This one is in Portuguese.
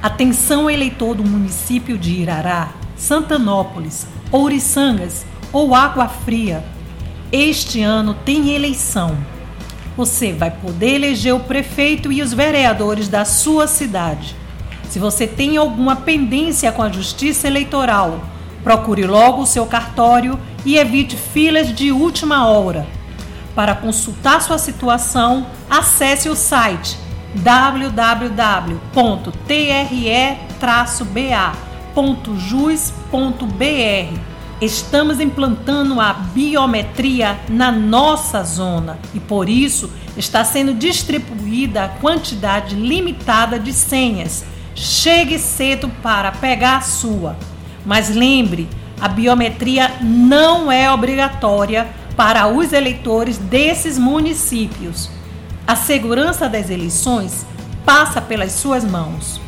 Atenção eleitor do município de Irará, Santanópolis, Ouriçangas ou Água Fria. Este ano tem eleição. Você vai poder eleger o prefeito e os vereadores da sua cidade. Se você tem alguma pendência com a Justiça Eleitoral, procure logo o seu cartório e evite filas de última hora. Para consultar sua situação, acesse o site www.tre-ba.jus.br. Estamos implantando a biometria na nossa zona e por isso está sendo distribuída a quantidade limitada de senhas. Chegue cedo para pegar a sua. Mas lembre, a biometria não é obrigatória para os eleitores desses municípios. A segurança das eleições passa pelas suas mãos.